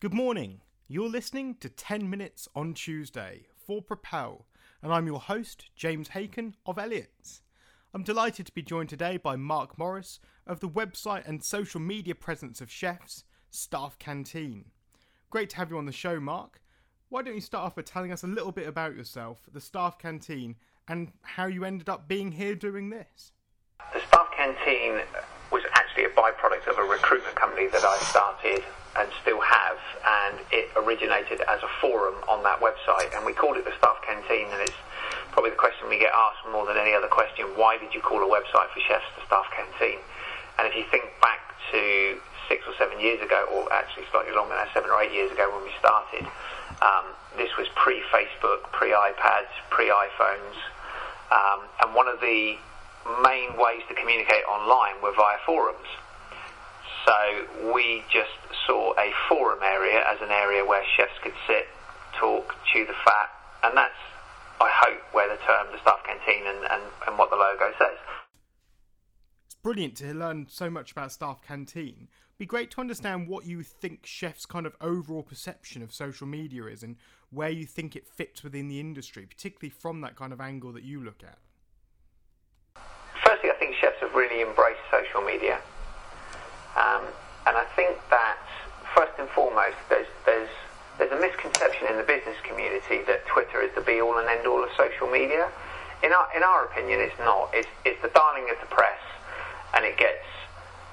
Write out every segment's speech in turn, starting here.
Good morning. You're listening to 10 Minutes on Tuesday for Propel, and I'm your host, James Hacon of Elliott's. I'm delighted to be joined today by Mark Morris of the website and social media presence of chefs, Staff Canteen. Great to have you on the show, Mark. Why don't you start off by telling us a little bit about yourself, the Staff Canteen, and how you ended up being here doing this? The Staff Canteen was byproduct of a recruitment company that I started and still have, and it originated as a forum on that website, and we called it the Staff Canteen, and it's probably the question we get asked more than any other question, why did you call a website for chefs the Staff Canteen? And if you think back to six or seven years ago, or actually slightly longer now, seven or eight years ago when we started, um, this was pre-Facebook, pre-iPads, pre-iPhones, um, and one of the main ways to communicate online were via forums. So we just saw a forum area as an area where chefs could sit, talk, chew the fat, and that's, I hope, where the term the staff canteen and, and, and what the logo says. It's brilliant to learn so much about Staff Canteen. It'd be great to understand what you think chefs' kind of overall perception of social media is and where you think it fits within the industry, particularly from that kind of angle that you look at. Firstly, I think chefs have really embraced social media. Um, and I think that first and foremost, there's, there's, there's a misconception in the business community that Twitter is the be all and end all of social media. In our, in our opinion, it's not. It's, it's the darling of the press, and it gets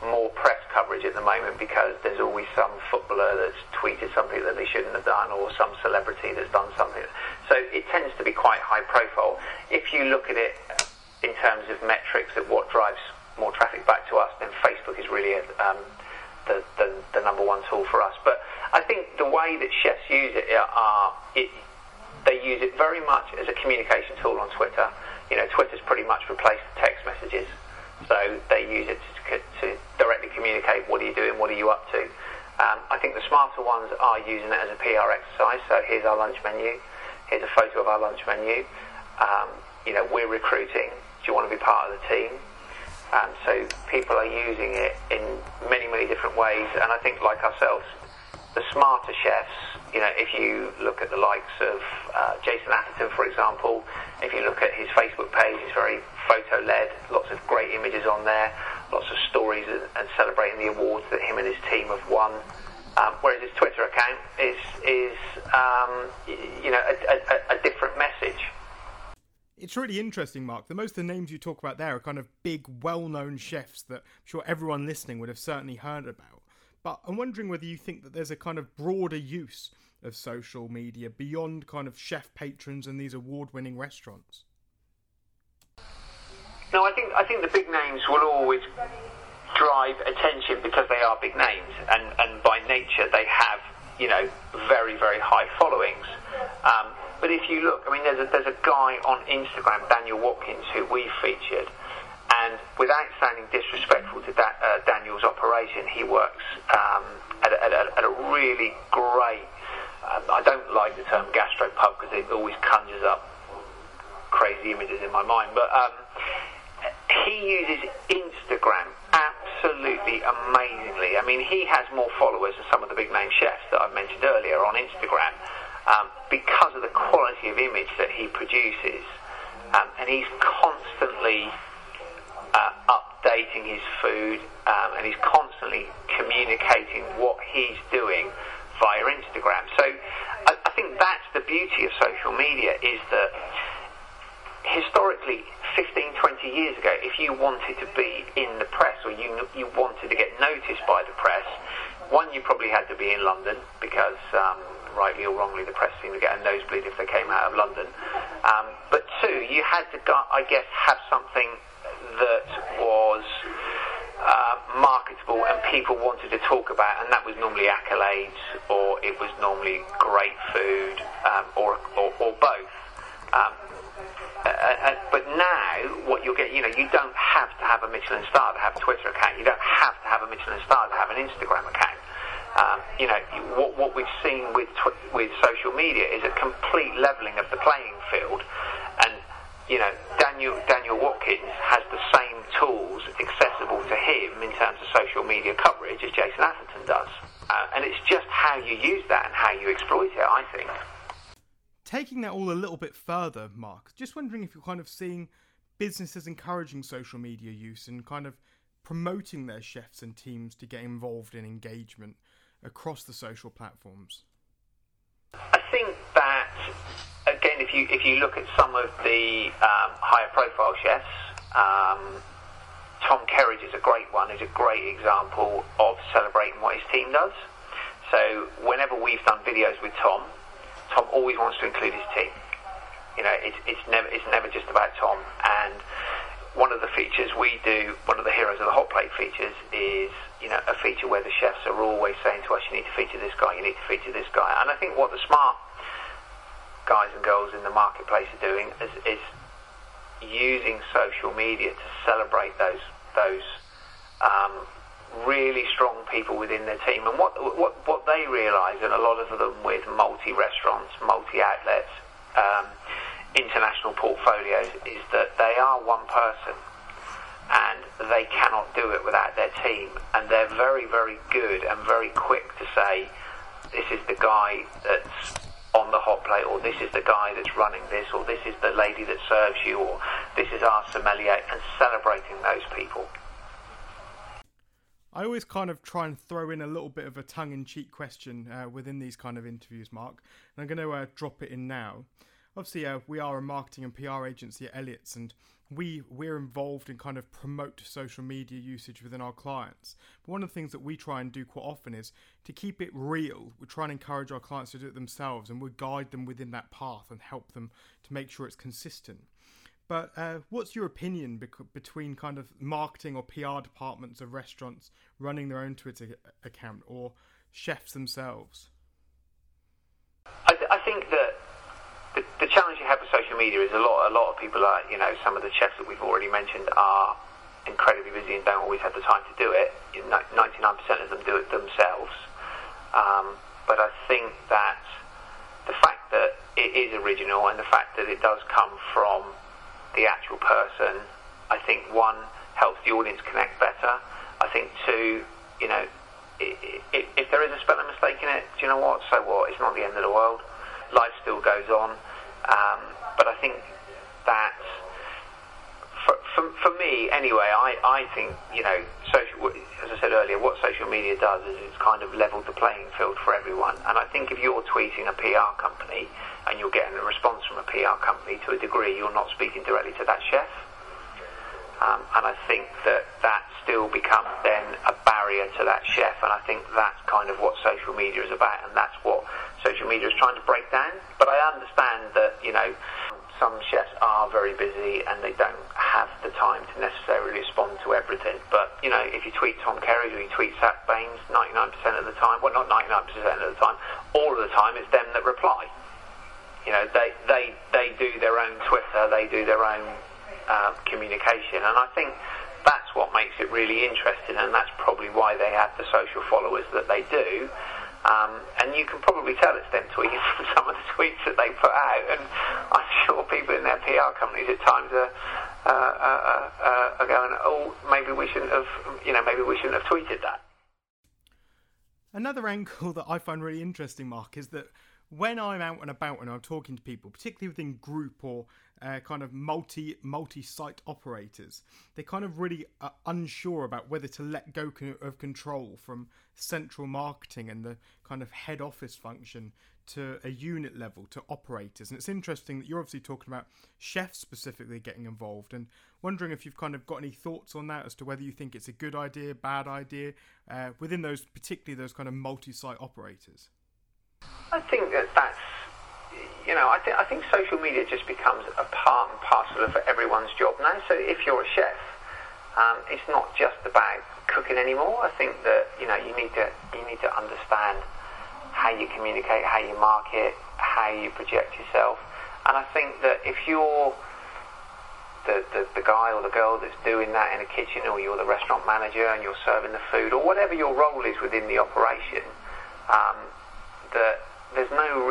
more press coverage at the moment because there's always some footballer that's tweeted something that they shouldn't have done or some celebrity that's done something. So it tends to be quite high profile. If you look at it in terms of metrics of what drives more traffic back to us, then Facebook is really um, the, the, the, number one tool for us. But I think the way that chefs use it are it, they use it very much as a communication tool on Twitter. You know, Twitter's pretty much replaced text messages, so they use it to, to directly communicate what are you doing, what are you up to. Um, I think the smarter ones are using it as a PR exercise. So here's our lunch menu. Here's a photo of our lunch menu. Um, you know, we're recruiting. Do you want to be part of the team? Um, so people are using it in many, many different ways. And I think, like ourselves, the smarter chefs, you know, if you look at the likes of uh, Jason Atherton, for example, if you look at his Facebook page, it's very photo-led, lots of great images on there, lots of stories and, and celebrating the awards that him and his team have won. Um, whereas his Twitter account is, is um, you know, a, a, a different message. It's really interesting, Mark. The most of the names you talk about there are kind of big, well known chefs that I'm sure everyone listening would have certainly heard about. But I'm wondering whether you think that there's a kind of broader use of social media beyond kind of chef patrons and these award winning restaurants. No, I think I think the big names will always drive attention because they are big names, and, and by nature they have you know very very high followings. Um, but if you look, I mean, there's a, there's a guy on Instagram, Daniel Watkins, who we featured, and without sounding disrespectful to da- uh, Daniel's operation, he works um, at, a, at, a, at, a, really great. Um, I don't like the term gastropub because it always conjures up crazy images in my mind, but um, he uses Instagram absolutely amazingly. I mean, he has more followers than some of the big name chefs that I've mentioned earlier on Instagram um, because of the quality of image that he produces. Um, and he's constantly uh, updating his food um, and he's constantly communicating what he's doing via Instagram. So I, I think that's the beauty of social media is that historically 15, 20 years ago, if you wanted to be in the press or you, you wanted to get noticed by the press, one, you probably had to be in London because um, rightly or wrongly, the press seemed to get a nosebleed if they came out of London. Um, but two, you had to, I guess, have something that was uh, marketable and people wanted to talk about, and that was normally accolades, or it was normally great food, um, or, or, or, both. Um, uh, uh, but now, what you'll get, you know, you don't have to have a Michelin star to have a Twitter account. You don't have to have a Michelin star to have an Instagram account. Um, you know, what, what we've seen with tw- with social media is a complete levelling of the playing field, and you know, Daniel Daniel Watkins has the same tools accessible to him in terms of social media coverage as Jason Atherton does. Uh, and it's just how you use that and how you exploit it, I think. Taking that all a little bit further, Mark, just wondering if you're kind of seeing businesses encouraging social media use and kind of promoting their chefs and teams to get involved in engagement across the social platforms? I think that again, if you if you look at some of the um, higher profile chefs, um, Tom Kerridge is a great one. Is a great example of celebrating what his team does. So whenever we've done videos with Tom, Tom always wants to include his team. You know, it's, it's never it's never just about Tom. And one of the features we do, one of the heroes of the hot plate features, is you know a feature where the chefs are always saying to us, "You need to feature this guy. You need to feature this guy." And I think what the smart guys and girls in the marketplace are doing is, is using social media to celebrate those those um, really strong people within their team. And what what what they realise, and a lot of them with multi restaurants, multi outlets. Um, international portfolios is that they are one person they cannot do it without their team. And they're very, very good and very quick to say, this is the guy that's on the hot plate, or this is the guy that's running this, or this is the lady that serves you, or this is our sommelier, and celebrating those people. I always kind of try and throw in a little bit of a tongue in cheek question uh, within these kind of interviews, Mark, and I'm going to uh, drop it in now obviously uh, we are a marketing and PR agency at Elliott's, and we we're involved in kind of promote social media usage within our clients. But one of the things that we try and do quite often is to keep it real. We try and encourage our clients to do it themselves, and we guide them within that path and help them to make sure it's consistent. But uh, what's your opinion bec- between kind of marketing or PR departments of restaurants running their own Twitter account or chefs themselves? I, th- I think that the, challenge you have with social media is a lot. A lot of people are, you know, some of the chefs that we've already mentioned are incredibly busy and don't always have the time to do it. Ninety-nine percent of them do it themselves. Um, but I think that the fact that it is original and the fact that it does come from the actual person, I think one helps the audience connect better. I think two, you know, if there is a spelling mistake in it, do you know what? So what? It's not the end of the world life still goes on. Um, but I think that for, for, for me, anyway, I, I think, you know, social, as I said earlier, what social media does is it's kind of leveled the playing field for everyone. And I think if you're tweeting a PR company and you're getting a response from a PR company to a degree, you're not speaking directly to that chef. Um, and I think that that still becomes then a barrier to that chef. And I think that's kind of what social media is about, and that's what social media is trying to break down. But I understand that, you know, some chefs are very busy and they don't have the time to necessarily respond to everything. But, you know, if you tweet Tom Kerridge or you tweet Sat Bains 99% of the time, well, not 99% of the time, all of the time it's them that reply. You know, they, they, they do their own Twitter, they do their own uh, communication. And I think that's what makes it really interesting, and that's probably why they have the social followers that they do. Um, and you can probably tell it's them tweeting from some of the tweets that they put out. And I'm sure people in their PR companies at times are, uh, uh, uh, are going, "Oh, maybe we shouldn't have, you know, maybe we shouldn't have tweeted that." Another angle that I find really interesting, Mark, is that when I'm out and about and I'm talking to people, particularly within group or uh, kind of multi multi site operators, they're kind of really are unsure about whether to let go of control from central marketing and the kind of head office function to a unit level to operators. And it's interesting that you're obviously talking about chefs specifically getting involved and wondering if you've kind of got any thoughts on that as to whether you think it's a good idea, bad idea uh, within those, particularly those kind of multi site operators. I think that that's you know, I, th- I think social media just becomes a part and parcel of everyone's job now. So if you're a chef, um, it's not just about cooking anymore. I think that you know you need to you need to understand how you communicate, how you market, how you project yourself. And I think that if you're the, the, the guy or the girl that's doing that in a kitchen, or you're the restaurant manager and you're serving the food, or whatever your role is within the operation, um,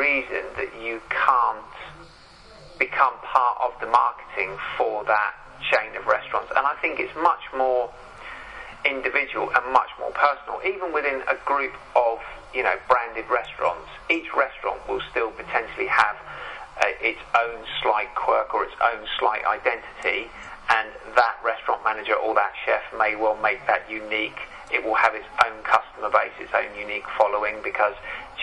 reason that you can't become part of the marketing for that chain of restaurants. And I think it's much more individual and much more personal, even within a group of you know, branded restaurants, each restaurant will still potentially have uh, its own slight quirk or its own slight identity, and that restaurant manager or that chef may well make that unique. It will have its own customer base, its own unique following, because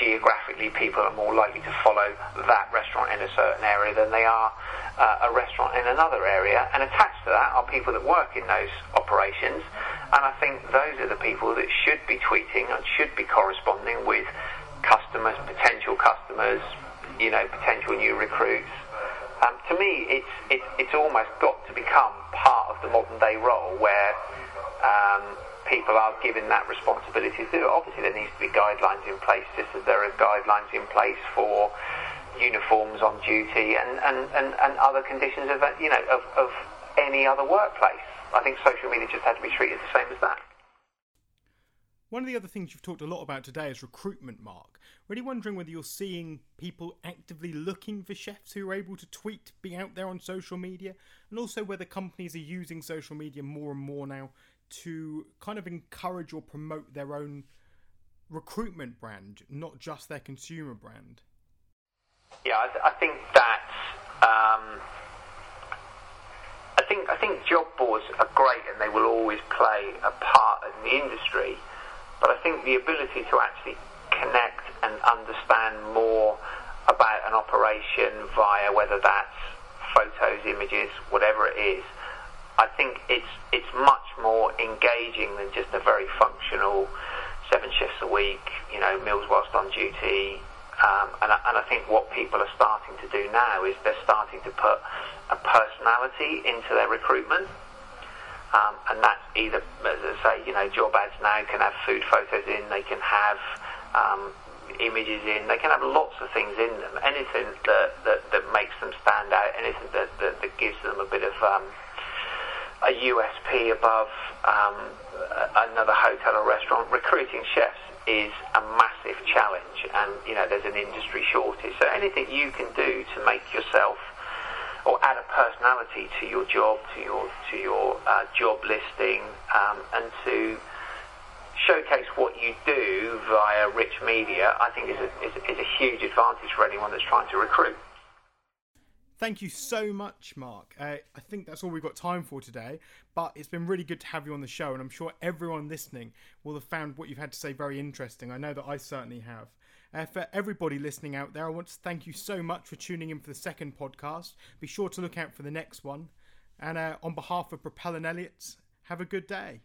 geographically people are more likely to follow that restaurant in a certain area than they are uh, a restaurant in another area. And attached to that are people that work in those operations. And I think those are the people that should be tweeting and should be corresponding with customers, potential customers, you know, potential new recruits. Um, to me, it's, it's, it's almost got to become part of the modern day role where um, people are given that responsibility to do. Obviously, there needs to be guidelines in place, just as there are guidelines in place for uniforms on duty and, and, and, and other conditions of, you know, of, of any other workplace. I think social media just has to be treated the same as that. One of the other things you've talked a lot about today is recruitment, Mark. Really wondering whether you're seeing people actively looking for chefs who are able to tweet, be out there on social media, and also whether companies are using social media more and more now to kind of encourage or promote their own recruitment brand, not just their consumer brand. Yeah, I, th- I think that um, I think I think job boards are great and they will always play a part in the industry. But I think the ability to actually connect and understand more about an operation via whether that's photos, images, whatever it is, I think it's it's much more engaging than just a very functional seven shifts a week, you know, meals whilst on duty. Um, and, I, and I think what people are starting to do now is they're starting to put a personality into their recruitment. Um, and that's either, as I say, you know, job ads now can have food photos in, they can have um, images in, they can have lots of things in them. Anything that, that, that makes them stand out, anything that, that, that gives them a bit of um, a USP above um, another hotel or restaurant. Recruiting chefs is a massive challenge, and you know there's an industry shortage. So anything you can do to make yourself or add a personality to your job, to your to your uh, job listing, um, and to showcase what you do via rich media, I think is a, is, is a huge advantage for anyone that's trying to recruit. Thank you so much, Mark. Uh, I think that's all we've got time for today, but it's been really good to have you on the show, and I'm sure everyone listening will have found what you've had to say very interesting. I know that I certainly have. Uh, for everybody listening out there, I want to thank you so much for tuning in for the second podcast. Be sure to look out for the next one. And uh, on behalf of Propel and Elliott's, have a good day.